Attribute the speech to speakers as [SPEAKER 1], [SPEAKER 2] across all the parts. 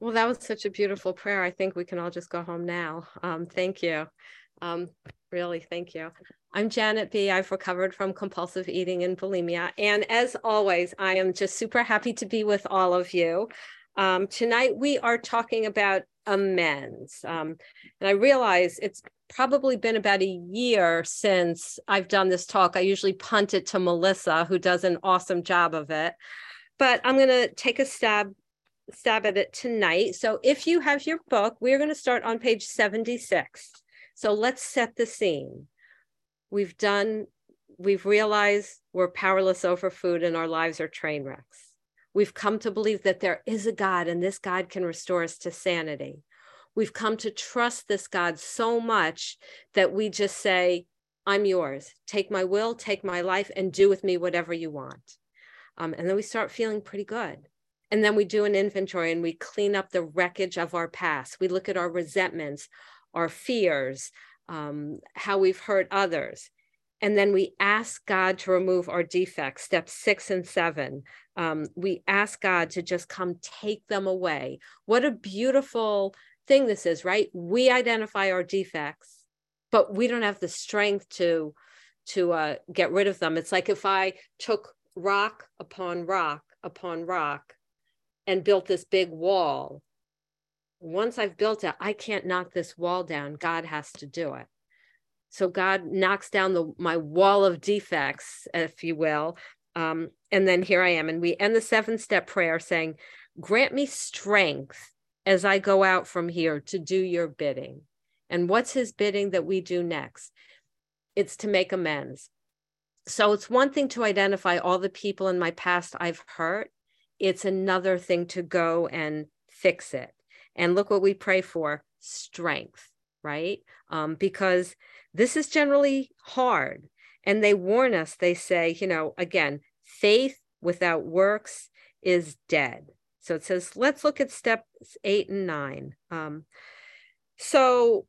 [SPEAKER 1] Well, that was such a beautiful prayer. I think we can all just go home now. Um, thank you. Um, really, thank you. I'm Janet B. I've recovered from compulsive eating and bulimia. And as always, I am just super happy to be with all of you. Um, tonight, we are talking about amends. Um, and I realize it's probably been about a year since I've done this talk. I usually punt it to Melissa, who does an awesome job of it. But I'm going to take a stab stab at it tonight. So if you have your book, we're going to start on page 76. So let's set the scene. We've done, we've realized we're powerless over food and our lives are train wrecks. We've come to believe that there is a God and this God can restore us to sanity. We've come to trust this God so much that we just say, I'm yours. Take my will, take my life, and do with me whatever you want. Um, and then we start feeling pretty good. And then we do an inventory and we clean up the wreckage of our past. We look at our resentments, our fears, um, how we've hurt others. And then we ask God to remove our defects, steps six and seven. Um, we ask God to just come take them away. What a beautiful thing this is, right? We identify our defects, but we don't have the strength to to uh, get rid of them. It's like if I took rock upon rock upon rock and built this big wall. Once I've built it, I can't knock this wall down. God has to do it. So God knocks down the my wall of defects, if you will. Um, and then here I am. And we end the seven step prayer saying, Grant me strength as I go out from here to do your bidding. And what's his bidding that we do next? It's to make amends. So it's one thing to identify all the people in my past I've hurt it's another thing to go and fix it. And look what we pray for strength, right? Um, because this is generally hard. And they warn us, they say, you know, again, faith without works is dead. So it says, let's look at steps eight and nine. Um, so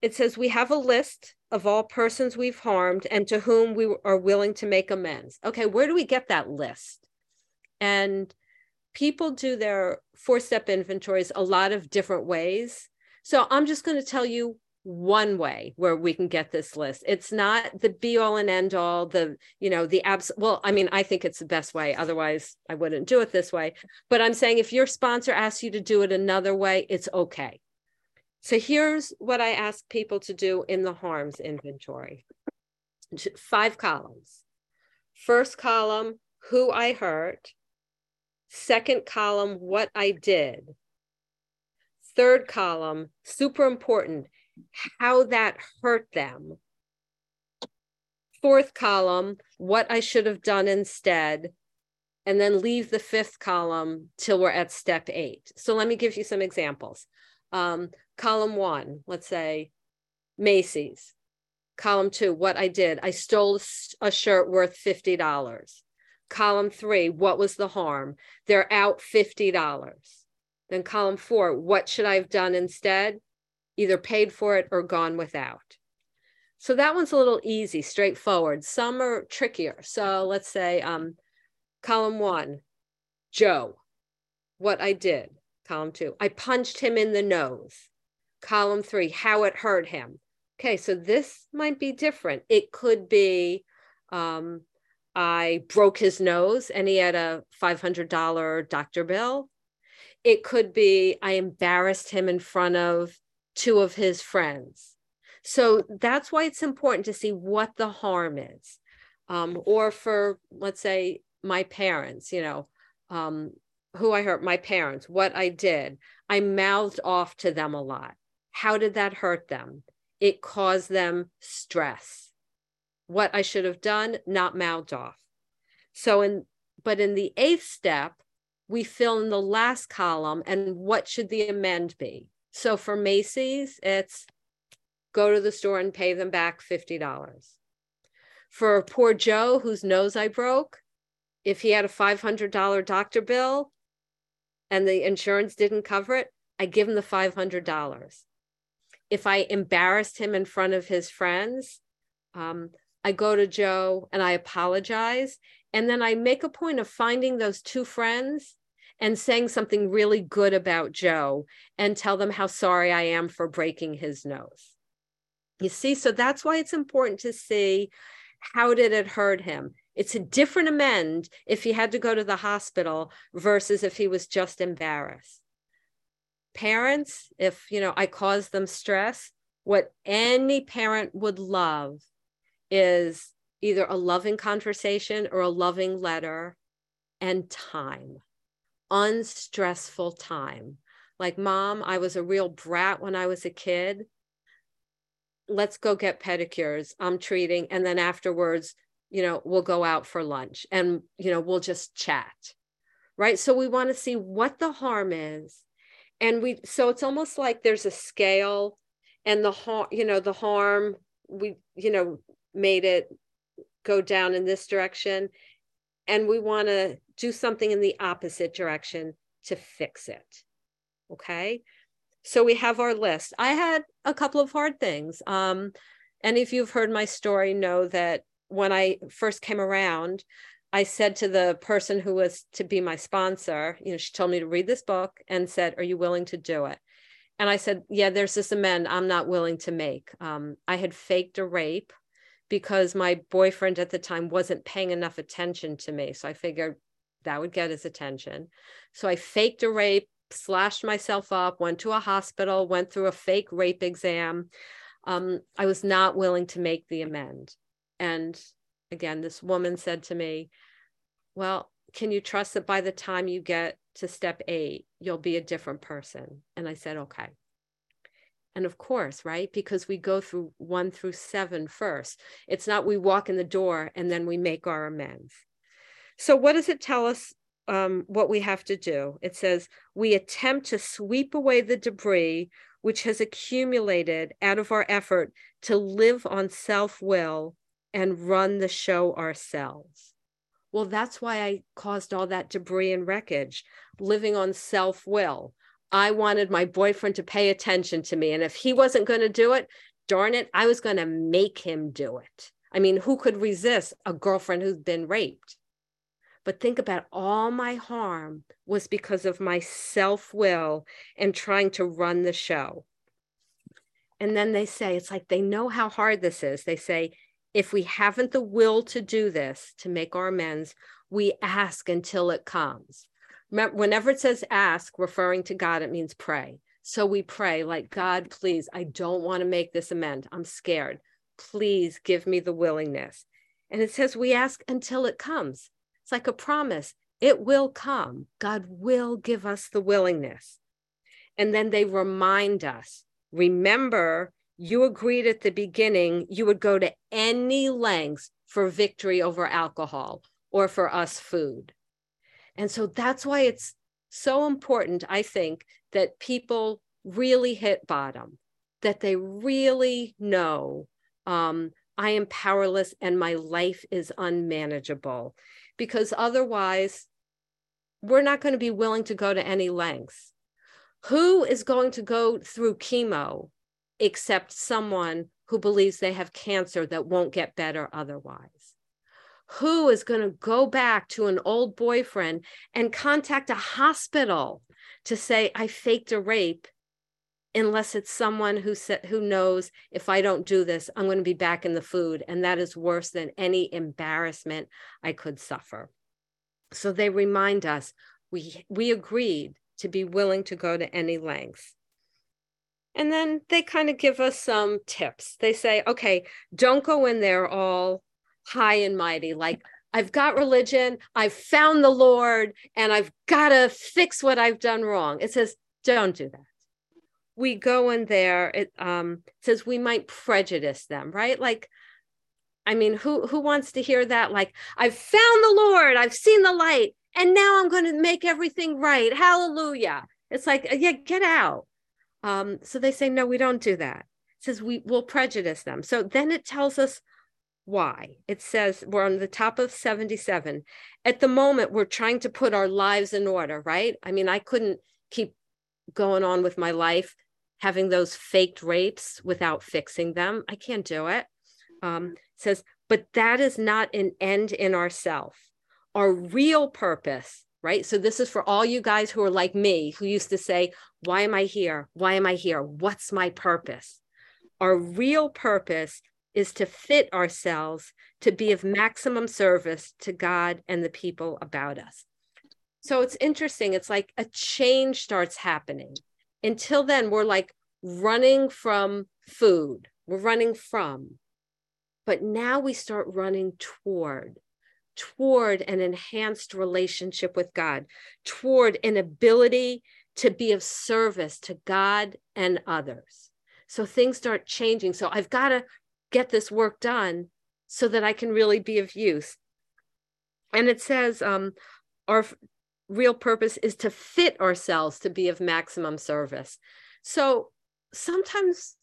[SPEAKER 1] it says, we have a list of all persons we've harmed and to whom we are willing to make amends. Okay, where do we get that list? And people do their four step inventories a lot of different ways. So I'm just going to tell you one way where we can get this list. It's not the be all and end all, the, you know, the abs. Well, I mean, I think it's the best way. Otherwise, I wouldn't do it this way. But I'm saying if your sponsor asks you to do it another way, it's okay. So here's what I ask people to do in the harms inventory five columns. First column, who I hurt. Second column, what I did. Third column, super important, how that hurt them. Fourth column, what I should have done instead. And then leave the fifth column till we're at step eight. So let me give you some examples. Um, column one, let's say Macy's. Column two, what I did, I stole a shirt worth $50. Column three, what was the harm? They're out $50. Then column four, what should I have done instead? Either paid for it or gone without. So that one's a little easy, straightforward. Some are trickier. So let's say um, column one, Joe, what I did. Column two, I punched him in the nose. Column three, how it hurt him. Okay, so this might be different. It could be um, I broke his nose and he had a $500 doctor bill. It could be I embarrassed him in front of two of his friends. So that's why it's important to see what the harm is. Um, or for, let's say, my parents, you know, um, who I hurt, my parents, what I did. I mouthed off to them a lot. How did that hurt them? It caused them stress what I should have done, not mouthed off. So in but in the eighth step, we fill in the last column and what should the amend be? So for Macy's, it's go to the store and pay them back $50. For poor Joe, whose nose I broke, if he had a $500 doctor bill and the insurance didn't cover it, I give him the $500. If I embarrassed him in front of his friends, um, I go to Joe and I apologize. And then I make a point of finding those two friends and saying something really good about Joe and tell them how sorry I am for breaking his nose. You see, so that's why it's important to see how did it hurt him. It's a different amend if he had to go to the hospital versus if he was just embarrassed. Parents, if you know I caused them stress, what any parent would love is either a loving conversation or a loving letter and time, unstressful time. Like, mom, I was a real brat when I was a kid. Let's go get pedicures. I'm treating. And then afterwards, you know, we'll go out for lunch and, you know, we'll just chat. Right. So we want to see what the harm is. And we, so it's almost like there's a scale and the harm, you know, the harm, we, you know, made it go down in this direction and we want to do something in the opposite direction to fix it. Okay. So we have our list. I had a couple of hard things. Um, any of you have heard my story know that when I first came around, I said to the person who was to be my sponsor, you know, she told me to read this book and said, Are you willing to do it? And I said, Yeah, there's this amend I'm not willing to make. Um, I had faked a rape because my boyfriend at the time wasn't paying enough attention to me. So I figured that would get his attention. So I faked a rape, slashed myself up, went to a hospital, went through a fake rape exam. Um, I was not willing to make the amend. And again, this woman said to me, Well, can you trust that by the time you get to step eight, you'll be a different person? And I said, Okay. And of course, right? Because we go through one through seven first. It's not we walk in the door and then we make our amends. So, what does it tell us um, what we have to do? It says, we attempt to sweep away the debris which has accumulated out of our effort to live on self will and run the show ourselves. Well, that's why I caused all that debris and wreckage, living on self will. I wanted my boyfriend to pay attention to me. And if he wasn't going to do it, darn it, I was going to make him do it. I mean, who could resist a girlfriend who's been raped? But think about all my harm was because of my self will and trying to run the show. And then they say, it's like they know how hard this is. They say, if we haven't the will to do this, to make our amends, we ask until it comes. Whenever it says ask, referring to God, it means pray. So we pray, like, God, please, I don't want to make this amend. I'm scared. Please give me the willingness. And it says we ask until it comes. It's like a promise. It will come. God will give us the willingness. And then they remind us remember you agreed at the beginning you would go to any lengths for victory over alcohol or for us food. And so that's why it's so important, I think, that people really hit bottom, that they really know um, I am powerless and my life is unmanageable, because otherwise, we're not going to be willing to go to any lengths. Who is going to go through chemo except someone who believes they have cancer that won't get better otherwise? Who is going to go back to an old boyfriend and contact a hospital to say, I faked a rape, unless it's someone who, sa- who knows if I don't do this, I'm going to be back in the food. And that is worse than any embarrassment I could suffer. So they remind us we, we agreed to be willing to go to any lengths. And then they kind of give us some tips. They say, okay, don't go in there all high and mighty, like, I've got religion, I've found the Lord, and I've got to fix what I've done wrong. It says, don't do that. We go in there, it um, says we might prejudice them, right? Like, I mean, who who wants to hear that? Like, I've found the Lord, I've seen the light, and now I'm going to make everything right. Hallelujah. It's like, yeah, get out. Um, so they say, no, we don't do that. It says we will prejudice them. So then it tells us why. It says we're on the top of 77. At the moment, we're trying to put our lives in order, right? I mean, I couldn't keep going on with my life having those faked rapes without fixing them. I can't do it. Um, it says, but that is not an end in ourself. Our real purpose right? So this is for all you guys who are like me, who used to say, Why am I here? Why am I here? What's my purpose? Our real purpose is to fit ourselves to be of maximum service to God and the people about us. So it's interesting. It's like a change starts happening. Until then, we're like running from food, we're running from. But now we start running toward, toward an enhanced relationship with God, toward an ability to be of service to God and others. So things start changing. So I've got to get this work done so that I can really be of use. And it says, um, our real purpose is to fit ourselves to be of maximum service. So sometimes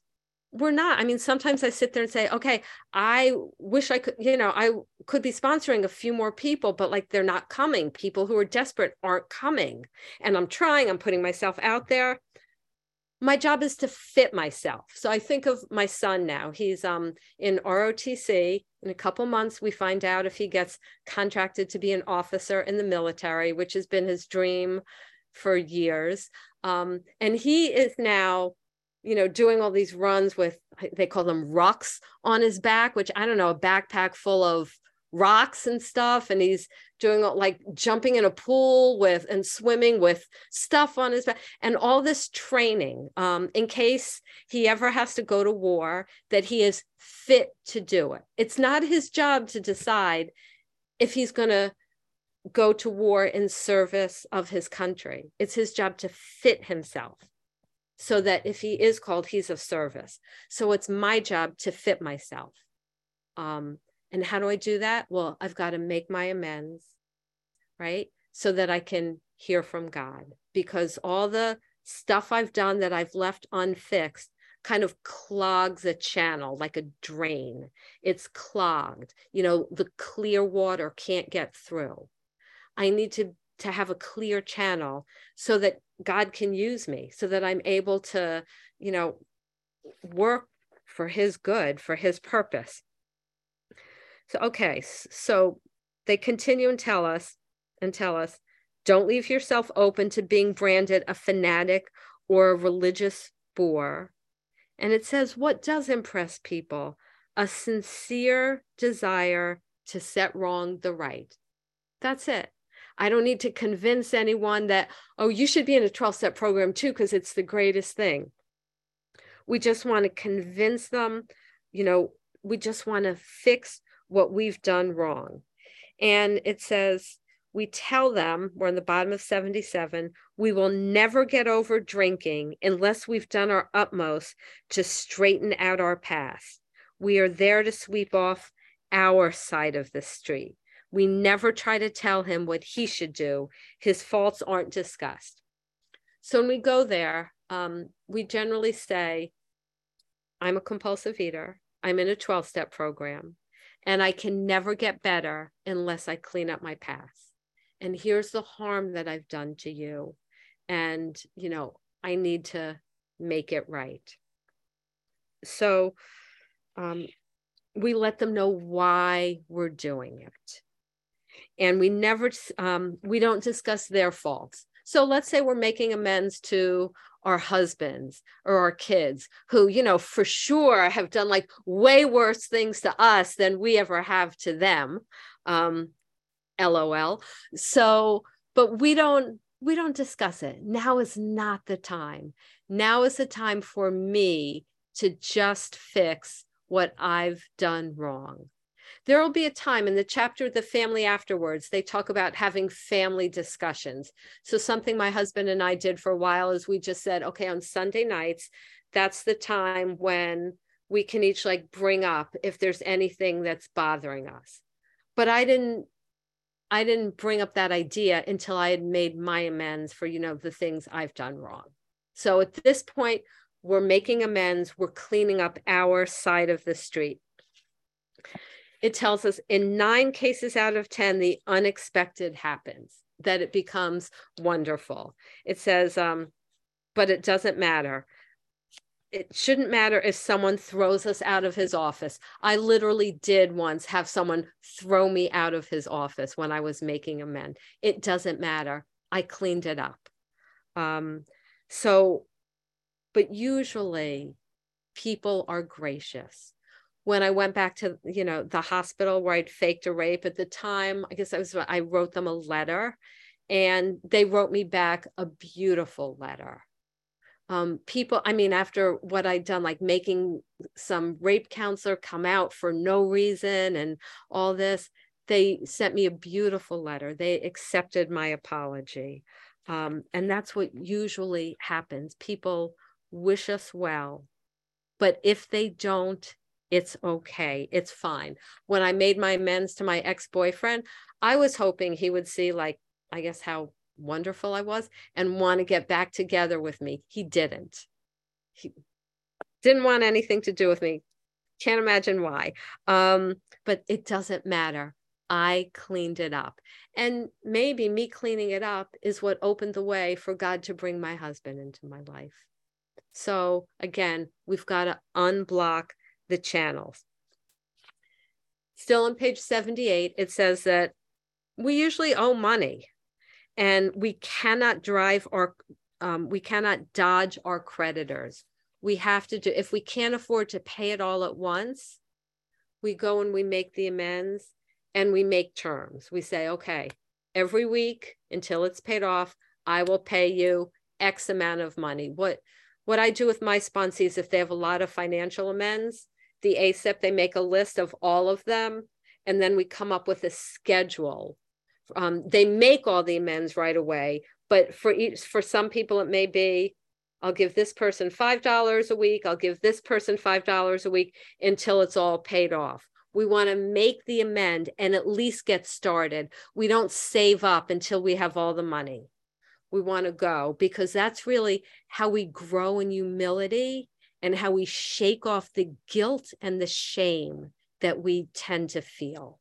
[SPEAKER 1] we're not. I mean, sometimes I sit there and say, okay, I wish I could, you know, I could be sponsoring a few more people, but like they're not coming. People who are desperate aren't coming. And I'm trying, I'm putting myself out there my job is to fit myself. So I think of my son now. He's um, in ROTC. In a couple months, we find out if he gets contracted to be an officer in the military, which has been his dream for years. Um, and he is now, you know, doing all these runs with, they call them rucks on his back, which I don't know, a backpack full of rocks and stuff and he's doing like jumping in a pool with and swimming with stuff on his back and all this training um, in case he ever has to go to war that he is fit to do it. It's not his job to decide if he's going to go to war in service of his country. It's his job to fit himself so that if he is called he's of service. So it's my job to fit myself. Um, and how do I do that? Well, I've got to make my amends, right? So that I can hear from God because all the stuff I've done that I've left unfixed kind of clogs a channel like a drain. It's clogged. You know, the clear water can't get through. I need to to have a clear channel so that God can use me, so that I'm able to, you know, work for his good, for his purpose. So, okay, so they continue and tell us and tell us don't leave yourself open to being branded a fanatic or a religious bore. And it says, what does impress people? A sincere desire to set wrong the right. That's it. I don't need to convince anyone that, oh, you should be in a 12 step program too, because it's the greatest thing. We just want to convince them, you know, we just want to fix what we've done wrong. And it says, we tell them, we're on the bottom of 77, we will never get over drinking unless we've done our utmost to straighten out our past. We are there to sweep off our side of the street. We never try to tell him what he should do. His faults aren't discussed. So when we go there, um, we generally say, I'm a compulsive eater. I'm in a 12 step program and I can never get better unless I clean up my past. And here's the harm that I've done to you. And, you know, I need to make it right. So um, we let them know why we're doing it. And we never, um, we don't discuss their faults. So let's say we're making amends to our husbands or our kids who, you know, for sure have done like way worse things to us than we ever have to them. Um, LOL. So, but we don't we don't discuss it. Now is not the time. Now is the time for me to just fix what I've done wrong there will be a time in the chapter the family afterwards they talk about having family discussions. So something my husband and i did for a while is we just said okay on sunday nights that's the time when we can each like bring up if there's anything that's bothering us. But i didn't i didn't bring up that idea until i had made my amends for you know the things i've done wrong. So at this point we're making amends we're cleaning up our side of the street it tells us in nine cases out of 10, the unexpected happens, that it becomes wonderful. It says, um, but it doesn't matter. it shouldn't matter if someone throws us out of his office. I literally did once have someone throw me out of his office when I was making amend. It doesn't matter. I cleaned it up. Um, so, but usually people are gracious. When I went back to, you know, the hospital where I'd faked a rape at the time, I guess I was, I wrote them a letter and they wrote me back a beautiful letter. Um, people i mean after what i'd done like making some rape counselor come out for no reason and all this they sent me a beautiful letter. They accepted my apology. Um, and that's what usually happens. People wish us well but if they don't it's okay it's fine when i made my amends to my ex-boyfriend i was hoping he would see like i guess how wonderful I was and want to get back together with me. He didn't. He didn't want anything to do with me. Can't imagine why. Um, but it doesn't matter. I cleaned it up. And maybe me cleaning it up is what opened the way for God to bring my husband into my life. So again, we've got to unblock the channels. Still on page 78, it says that we usually owe money and we cannot drive our um, we cannot dodge our creditors. We have to do if we can't afford to pay it all at once we go and we make the amends and we make terms. We say okay every week until it's paid off i will pay you x amount of money. What what i do with my sponsees if they have a lot of financial amends the acep they make a list of all of them and then we come up with a schedule. Um, they make all the amends right away but for each for some people it may be i'll give this person five dollars a week i'll give this person five dollars a week until it's all paid off. We want to make the amend and at least get started. We don't save up until we have all the money. We want to go because that's really how we grow in humility and how we shake off the guilt and the shame that we tend to feel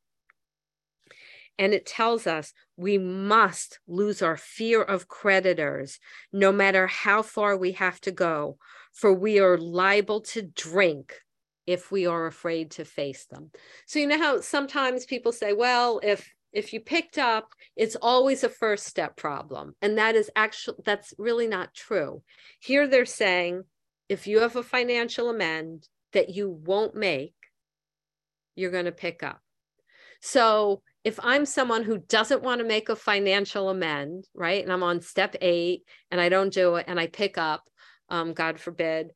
[SPEAKER 1] and it tells us we must lose our fear of creditors, no matter how far we have to go, for we are liable to drink if we are afraid to face them. So you know how sometimes people say, well, if if you picked up, it's always a first step problem. And that is actually that's really not true. Here they're saying if you have a financial amend that you won't make, you're going to pick up. So if I'm someone who doesn't want to make a financial amend, right, and I'm on step eight and I don't do it and I pick up, um, God forbid,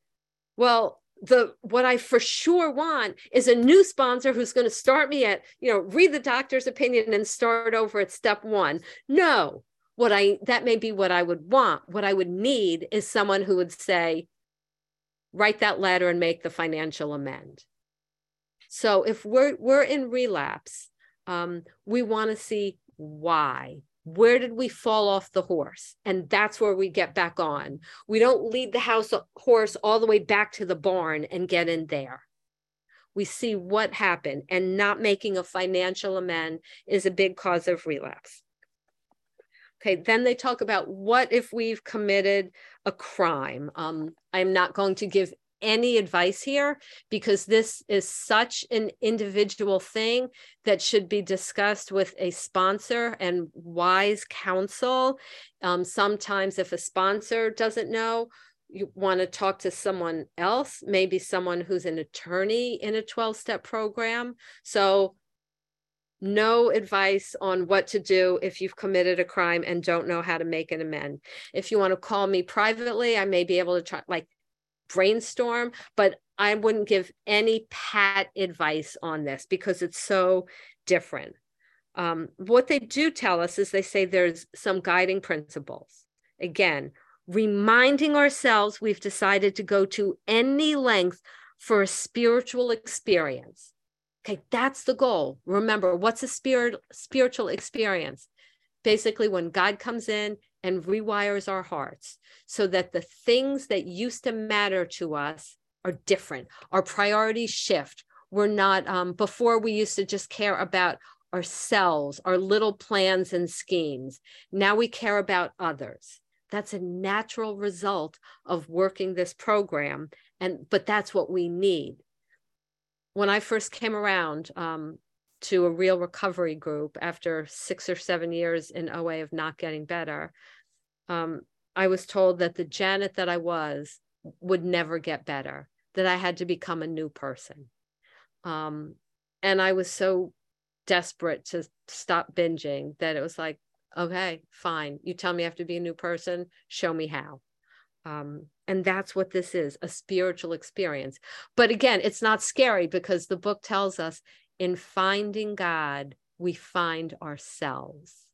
[SPEAKER 1] well, the what I for sure want is a new sponsor who's going to start me at, you know, read the doctor's opinion and start over at step one. No, what I that may be what I would want. What I would need is someone who would say, write that letter and make the financial amend. So if we're we're in relapse um, we want to see why. Where did we fall off the horse? And that's where we get back on. We don't lead the house horse all the way back to the barn and get in there. We see what happened and not making a financial amend is a big cause of relapse okay then they talk about what if we've committed a crime um, i'm not going to give any advice here because this is such an individual thing that should be discussed with a sponsor and wise counsel. Um, sometimes, if a sponsor doesn't know, you want to talk to someone else, maybe someone who's an attorney in a 12 step program. So, no advice on what to do if you've committed a crime and don't know how to make an amend. If you want to call me privately, I may be able to try, like, brainstorm, but I wouldn't give any pat advice on this because it's so different. Um, what they do tell us is they say there's some guiding principles. Again, reminding ourselves we've decided to go to any length for a spiritual experience. Okay, that's the goal. Remember, what's a spirit spiritual experience? Basically, when God comes in and rewires our hearts so that the things that used to matter to us are different. Our priorities shift. We're not, um, before we used to just care about ourselves, our little plans and schemes. Now we care about others. That's a natural result of working this program. And but that's what we need. When I first came around um, to a real recovery group after six or seven years in OA of not getting better, um, I was told that the Janet that I was would never get better, that I had to become a new person. Um, and I was so desperate to stop binging that it was like, okay, fine. You tell me I have to be a new person, show me how. Um, and that's what this is a spiritual experience. But again, it's not scary because the book tells us in finding God, we find ourselves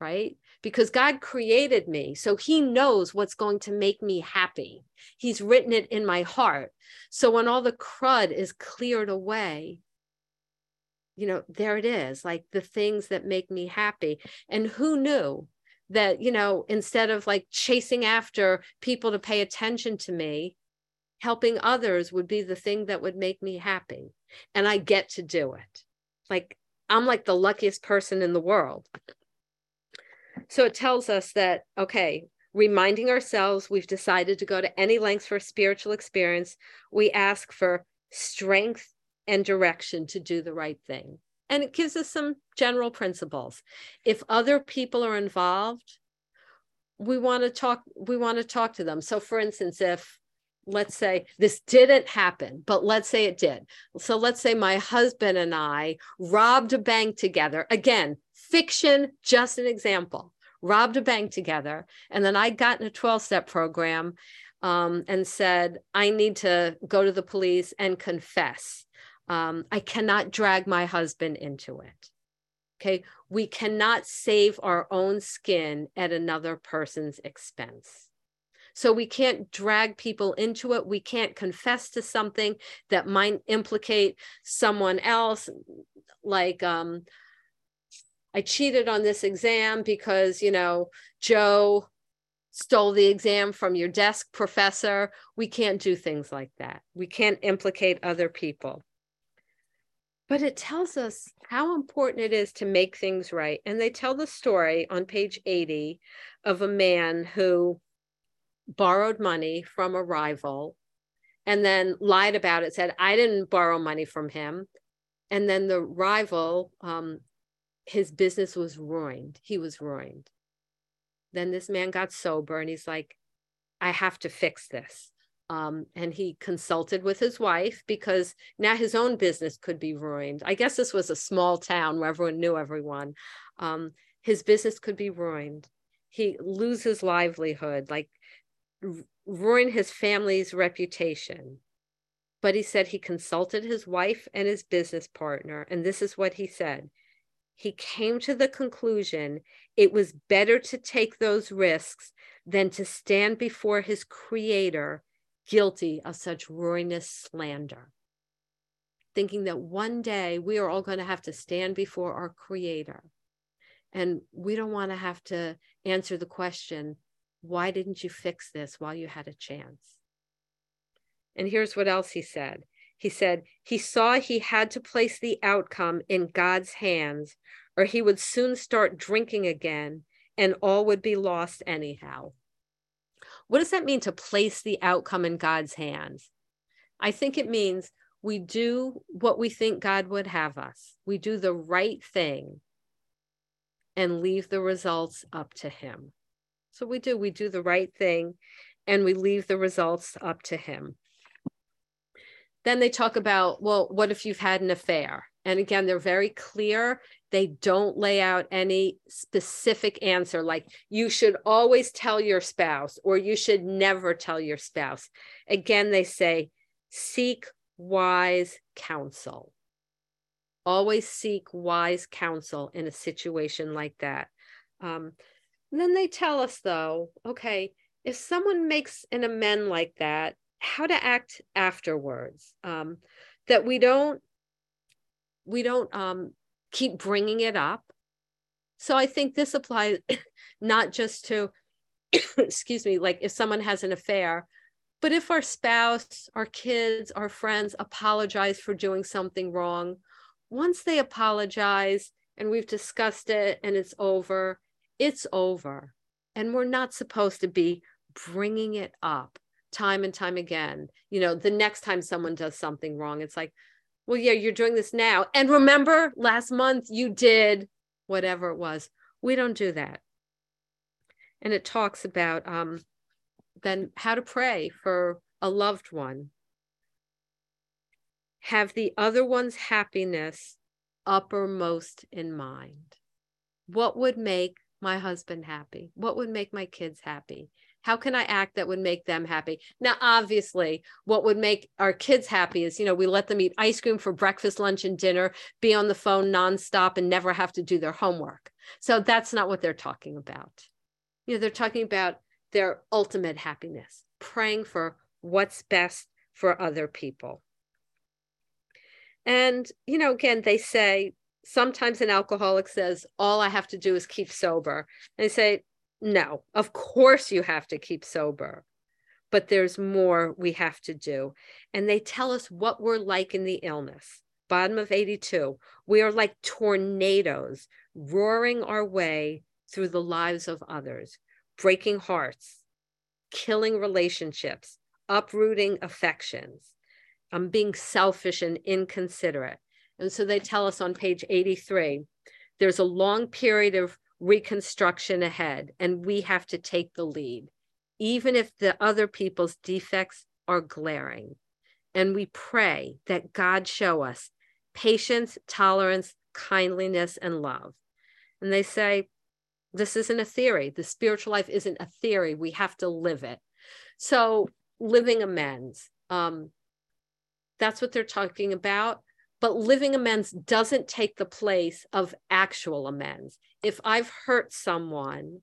[SPEAKER 1] right? Because God created me. So he knows what's going to make me happy. He's written it in my heart. So when all the crud is cleared away, you know, there it is, like the things that make me happy. And who knew that, you know, instead of like chasing after people to pay attention to me, helping others would be the thing that would make me happy. And I get to do it. Like, I'm like the luckiest person in the world. So it tells us that, okay, reminding ourselves we've decided to go to any lengths for a spiritual experience, we ask for strength and direction to do the right thing. And it gives us some general principles. If other people are involved, we want to talk we want to talk to them. So for instance, if let's say this didn't happen, but let's say it did. So let's say my husband and I robbed a bank together. Again, fiction, just an example. Robbed a bank together. And then I got in a 12 step program um, and said, I need to go to the police and confess. Um, I cannot drag my husband into it. Okay. We cannot save our own skin at another person's expense. So we can't drag people into it. We can't confess to something that might implicate someone else. Like, um, I cheated on this exam because, you know, Joe stole the exam from your desk professor. We can't do things like that. We can't implicate other people. But it tells us how important it is to make things right. And they tell the story on page 80 of a man who borrowed money from a rival and then lied about it, said, I didn't borrow money from him. And then the rival um, his business was ruined. He was ruined. Then this man got sober and he's like, I have to fix this. Um, and he consulted with his wife because now his own business could be ruined. I guess this was a small town where everyone knew everyone. Um, his business could be ruined. He lose his livelihood, like ruin his family's reputation. But he said he consulted his wife and his business partner, and this is what he said he came to the conclusion it was better to take those risks than to stand before his creator guilty of such ruinous slander. Thinking that one day we are all going to have to stand before our creator. And we don't want to have to answer the question, why didn't you fix this while you had a chance? And here's what else he said he said he saw he had to place the outcome in God's hands, or he would soon start drinking again and all would be lost anyhow. What does that mean to place the outcome in God's hands? I think it means we do what we think God would have us, we do the right thing and leave the results up to Him. So we do, we do the right thing and we leave the results up to Him. Then they talk about, well, what if you've had an affair? And again, they're very clear. They don't lay out any specific answer, like you should always tell your spouse or you should never tell your spouse. Again, they say, seek wise counsel. Always seek wise counsel in a situation like that. Um, then they tell us, though, okay, if someone makes an amend like that, how to act afterwards um, that we don't we don't um, keep bringing it up so i think this applies not just to excuse me like if someone has an affair but if our spouse our kids our friends apologize for doing something wrong once they apologize and we've discussed it and it's over it's over And we're not supposed to be bringing it up time and time again. You know, the next time someone does something wrong, it's like, well, yeah, you're doing this now. And remember last month you did whatever it was. We don't do that. And it talks about um, then how to pray for a loved one. Have the other one's happiness uppermost in mind. What would make my husband happy? What would make my kids happy? How can I act that would make them happy? Now, obviously, what would make our kids happy is, you know, we let them eat ice cream for breakfast, lunch, and dinner, be on the phone nonstop, and never have to do their homework. So that's not what they're talking about. You know, they're talking about their ultimate happiness, praying for what's best for other people. And, you know, again, they say sometimes an alcoholic says, All I have to do is keep sober. And they say, No, of course you have to keep sober, but there's more we have to do. And they tell us what we're like in the illness. Bottom of 82, we are like tornadoes roaring our way through the lives of others, breaking hearts, killing relationships, uprooting affections, um, being selfish and inconsiderate. And so they tell us on page 83 there's a long period of reconstruction ahead, and we have to take the lead, even if the other people's defects are glaring. And we pray that God show us patience, tolerance, kindliness, and love. And they say, this isn't a theory. The spiritual life isn't a theory. We have to live it. So, living amends, um, that's what they're talking about. But living amends doesn't take the place of actual amends. If I've hurt someone,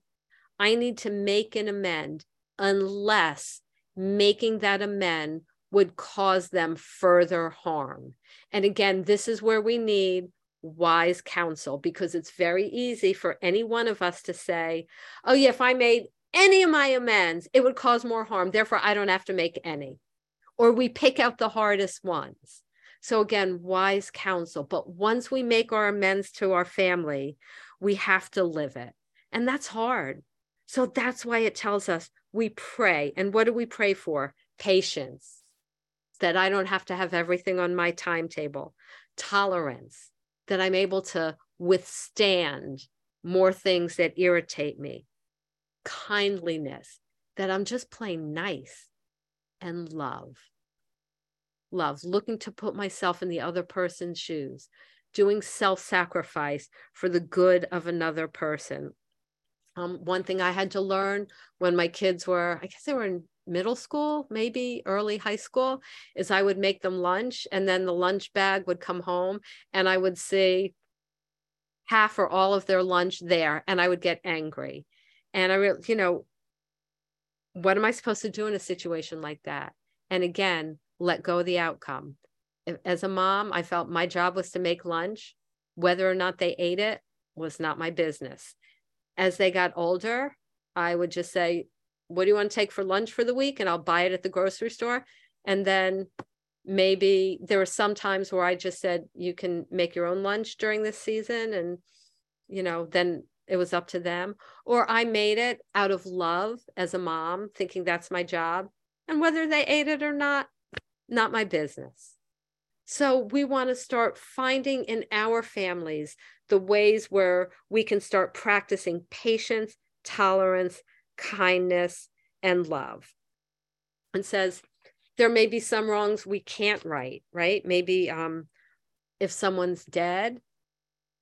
[SPEAKER 1] I need to make an amend unless making that amend would cause them further harm. And again, this is where we need wise counsel because it's very easy for any one of us to say, oh, yeah, if I made any of my amends, it would cause more harm. Therefore, I don't have to make any. Or we pick out the hardest ones. So, again, wise counsel. But once we make our amends to our family, we have to live it. And that's hard. So, that's why it tells us we pray. And what do we pray for? Patience, that I don't have to have everything on my timetable, tolerance, that I'm able to withstand more things that irritate me, kindliness, that I'm just plain nice, and love. Love, looking to put myself in the other person's shoes, doing self sacrifice for the good of another person. Um, one thing I had to learn when my kids were, I guess they were in middle school, maybe early high school, is I would make them lunch and then the lunch bag would come home and I would see half or all of their lunch there and I would get angry. And I, re- you know, what am I supposed to do in a situation like that? And again, let go of the outcome. As a mom, I felt my job was to make lunch. Whether or not they ate it was not my business. As they got older, I would just say, what do you want to take for lunch for the week? And I'll buy it at the grocery store. And then maybe there were some times where I just said, you can make your own lunch during this season. And, you know, then it was up to them. Or I made it out of love as a mom, thinking that's my job. And whether they ate it or not, not my business. So we want to start finding in our families the ways where we can start practicing patience, tolerance, kindness, and love. And says there may be some wrongs we can't right, right? Maybe um, if someone's dead,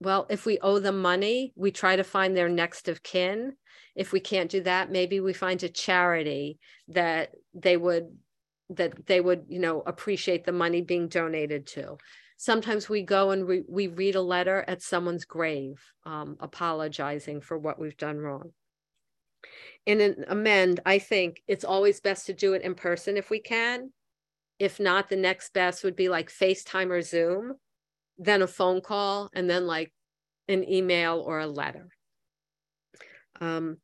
[SPEAKER 1] well, if we owe them money, we try to find their next of kin. If we can't do that, maybe we find a charity that they would that they would, you know, appreciate the money being donated to. Sometimes we go and we, we read a letter at someone's grave, um, apologizing for what we've done wrong in an amend, I think it's always best to do it in person if we can. If not, the next best would be like FaceTime or Zoom, then a phone call, and then like an email or a letter. Um,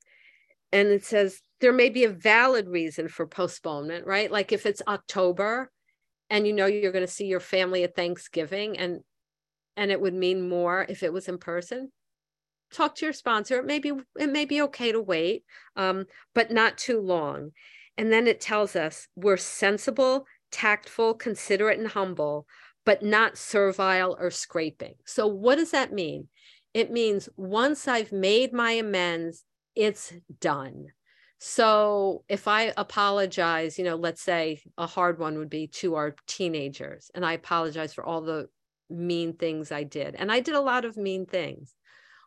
[SPEAKER 1] and it says there may be a valid reason for postponement, right? Like if it's October and you know you're going to see your family at Thanksgiving and and it would mean more if it was in person, talk to your sponsor. It may be, it may be okay to wait, um, but not too long. And then it tells us we're sensible, tactful, considerate, and humble, but not servile or scraping. So, what does that mean? It means once I've made my amends, it's done. So if I apologize, you know, let's say a hard one would be to our teenagers, and I apologize for all the mean things I did. And I did a lot of mean things.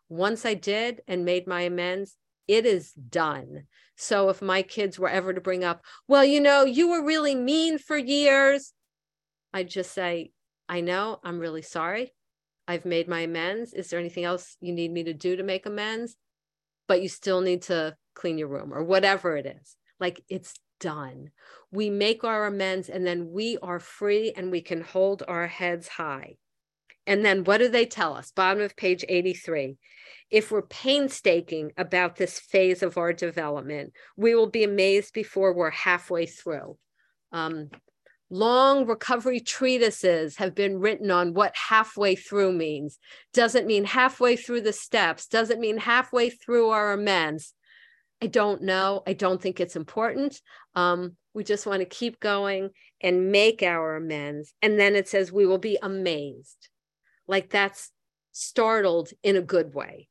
[SPEAKER 1] Once I did and made my amends, it is done. So if my kids were ever to bring up, well, you know, you were really mean for years, I just say, I know, I'm really sorry. I've made my amends. Is there anything else you need me to do to make amends? But you still need to clean your room or whatever it is. Like it's done. We make our amends and then we are free and we can hold our heads high. And then what do they tell us? Bottom of page 83. If we're painstaking about this phase of our development, we will be amazed before we're halfway through. Um, long recovery treatises have been written on what halfway through means. Doesn't mean halfway through the steps, doesn't mean halfway through our amends. I don't know. I don't think it's important. Um, we just want to keep going and make our amends. And then it says, we will be amazed. Like that's startled in a good way.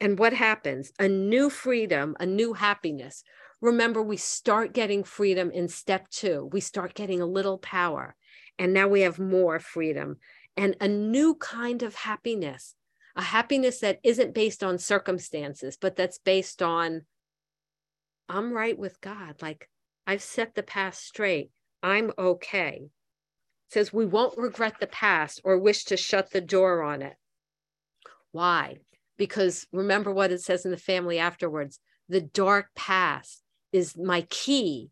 [SPEAKER 1] And what happens? A new freedom, a new happiness. Remember, we start getting freedom in step two. We start getting a little power. And now we have more freedom and a new kind of happiness, a happiness that isn't based on circumstances, but that's based on I'm right with God. Like I've set the past straight. I'm okay. It says we won't regret the past or wish to shut the door on it. Why? Because remember what it says in the family afterwards the dark past is my key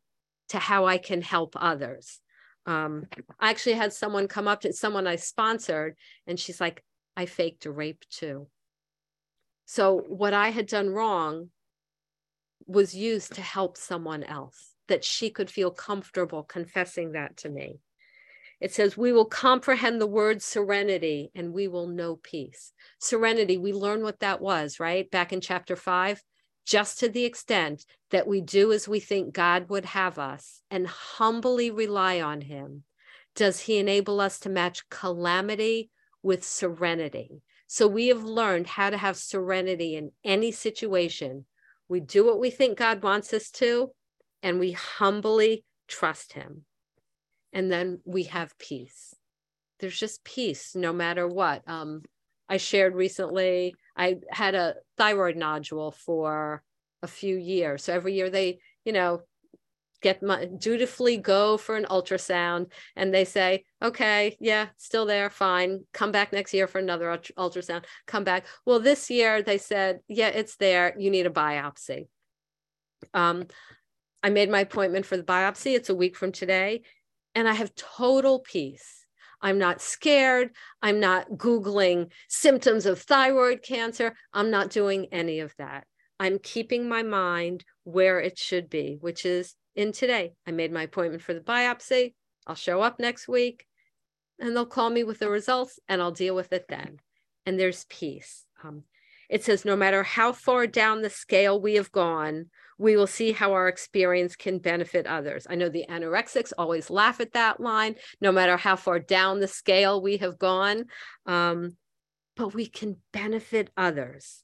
[SPEAKER 1] to how I can help others. Um, I actually had someone come up to someone I sponsored, and she's like, I faked a rape too. So, what I had done wrong was used to help someone else, that she could feel comfortable confessing that to me. It says, We will comprehend the word serenity and we will know peace. Serenity, we learn what that was, right? Back in chapter five, just to the extent that we do as we think God would have us and humbly rely on Him, does He enable us to match calamity with serenity. So we have learned how to have serenity in any situation we do what we think God wants us to, and we humbly trust Him. And then we have peace. There's just peace no matter what. Um, I shared recently, I had a thyroid nodule for a few years. So every year they, you know, get my dutifully go for an ultrasound and they say okay yeah still there fine. Come back next year for another ultrasound. Come back. Well this year they said yeah it's there. You need a biopsy. Um, i made my appointment for the biopsy. It's a week from today and i have total peace. I'm not scared. I'm not Googling symptoms of thyroid cancer. I'm not doing any of that. I'm keeping my mind where it should be, which is in today. I made my appointment for the biopsy. I'll show up next week and they'll call me with the results and I'll deal with it then. And there's peace. Um, it says, no matter how far down the scale we have gone, we will see how our experience can benefit others. I know the anorexics always laugh at that line, no matter how far down the scale we have gone, um, but we can benefit others.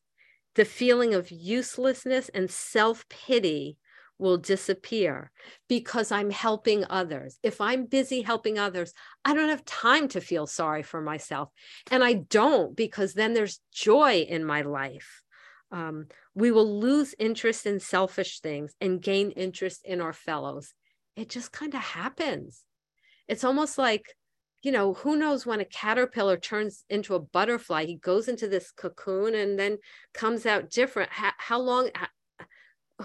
[SPEAKER 1] The feeling of uselessness and self pity will disappear because I'm helping others. If I'm busy helping others, I don't have time to feel sorry for myself. And I don't because then there's joy in my life. Um, we will lose interest in selfish things and gain interest in our fellows. It just kind of happens. It's almost like, you know, who knows when a caterpillar turns into a butterfly? He goes into this cocoon and then comes out different. How, how long,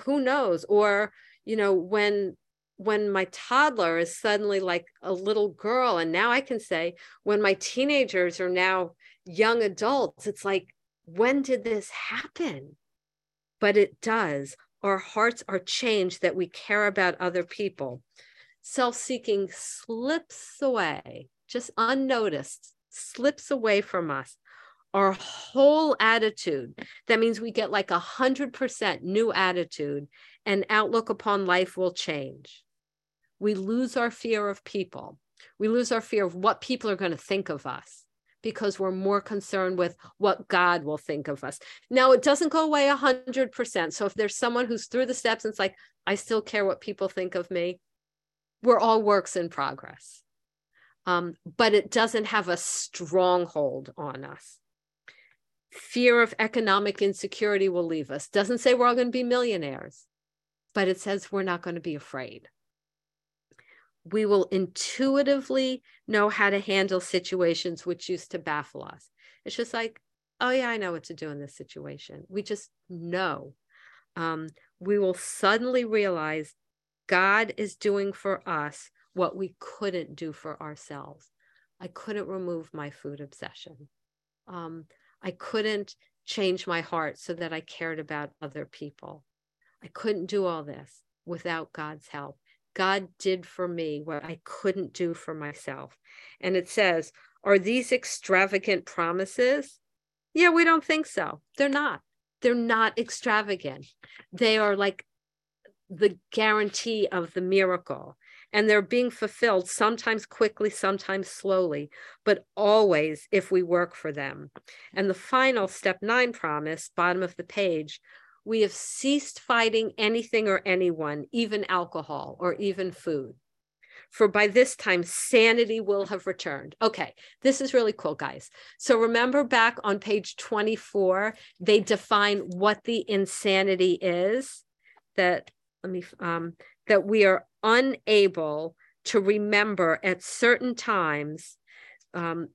[SPEAKER 1] who knows? Or you know when when my toddler is suddenly like a little girl and now i can say when my teenagers are now young adults it's like when did this happen? But it does. Our hearts are changed that we care about other people. Self-seeking slips away just unnoticed slips away from us our whole attitude. That means we get like a hundred percent new attitude and outlook upon life will change. We lose our fear of people. We lose our fear of what people are going to think of us because we're more concerned with what God will think of us. Now, it doesn't go away a 100%. So if there's someone who's through the steps and it's like, I still care what people think of me, we're all works in progress. Um, but it doesn't have a stronghold on us. Fear of economic insecurity will leave us. Doesn't say we're all going to be millionaires, but it says we're not going to be afraid we will intuitively know how to handle situations which used to baffle us. It's just like, oh, yeah, I know what to do in this situation. We just know. Um, we will suddenly realize God is doing for us what we couldn't do for ourselves. I couldn't remove my food obsession. Um, I couldn't change my heart so that I cared about other people. I couldn't do all this without God's help. God did for me what I couldn't do for myself. And it says, Are these extravagant promises? Yeah, we don't think so. They're not. They're not extravagant. They are like the guarantee of the miracle. And they're being fulfilled sometimes quickly, sometimes slowly, but always if we work for them. And the final step nine promise, bottom of the page, we have ceased fighting anything or anyone, even alcohol or even food. For by this time, sanity will have returned. Okay, this is really cool, guys. So remember back on page 24, they define what the insanity is that, let me, um, that we are unable to remember at certain times um,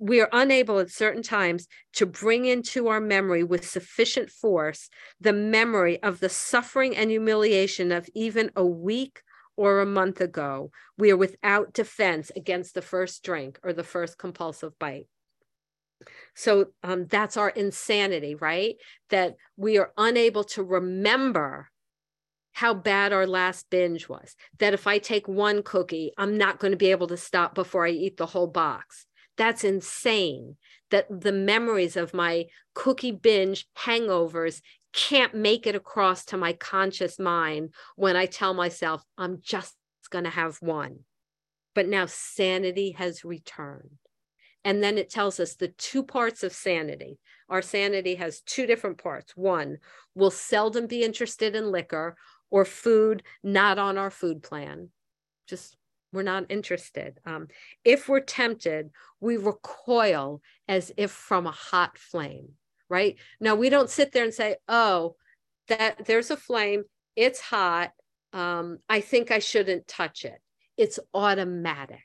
[SPEAKER 1] we are unable at certain times to bring into our memory with sufficient force the memory of the suffering and humiliation of even a week or a month ago. We are without defense against the first drink or the first compulsive bite. So um, that's our insanity, right? That we are unable to remember how bad our last binge was. That if I take one cookie, I'm not going to be able to stop before I eat the whole box that's insane that the memories of my cookie binge hangovers can't make it across to my conscious mind when I tell myself I'm just going to have one. But now sanity has returned. And then it tells us the two parts of sanity. Our sanity has two different parts. One, we'll seldom be interested in liquor or food not on our food plan. Just we're not interested. Um, if we're tempted, we recoil as if from a hot flame, right? Now, we don't sit there and say, oh, that there's a flame, it's hot. Um, I think I shouldn't touch it. It's automatic.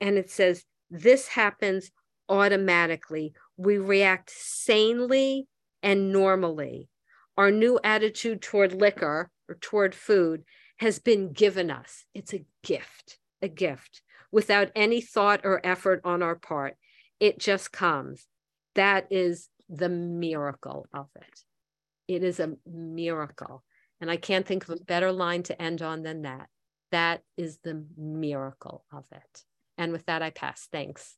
[SPEAKER 1] And it says, this happens automatically. We react sanely and normally. Our new attitude toward liquor or toward food has been given us. It's a gift a gift without any thought or effort on our part. It just comes. That is the miracle of it. It is a miracle. And I can't think of a better line to end on than that. That is the miracle of it. And with that, I pass. Thanks.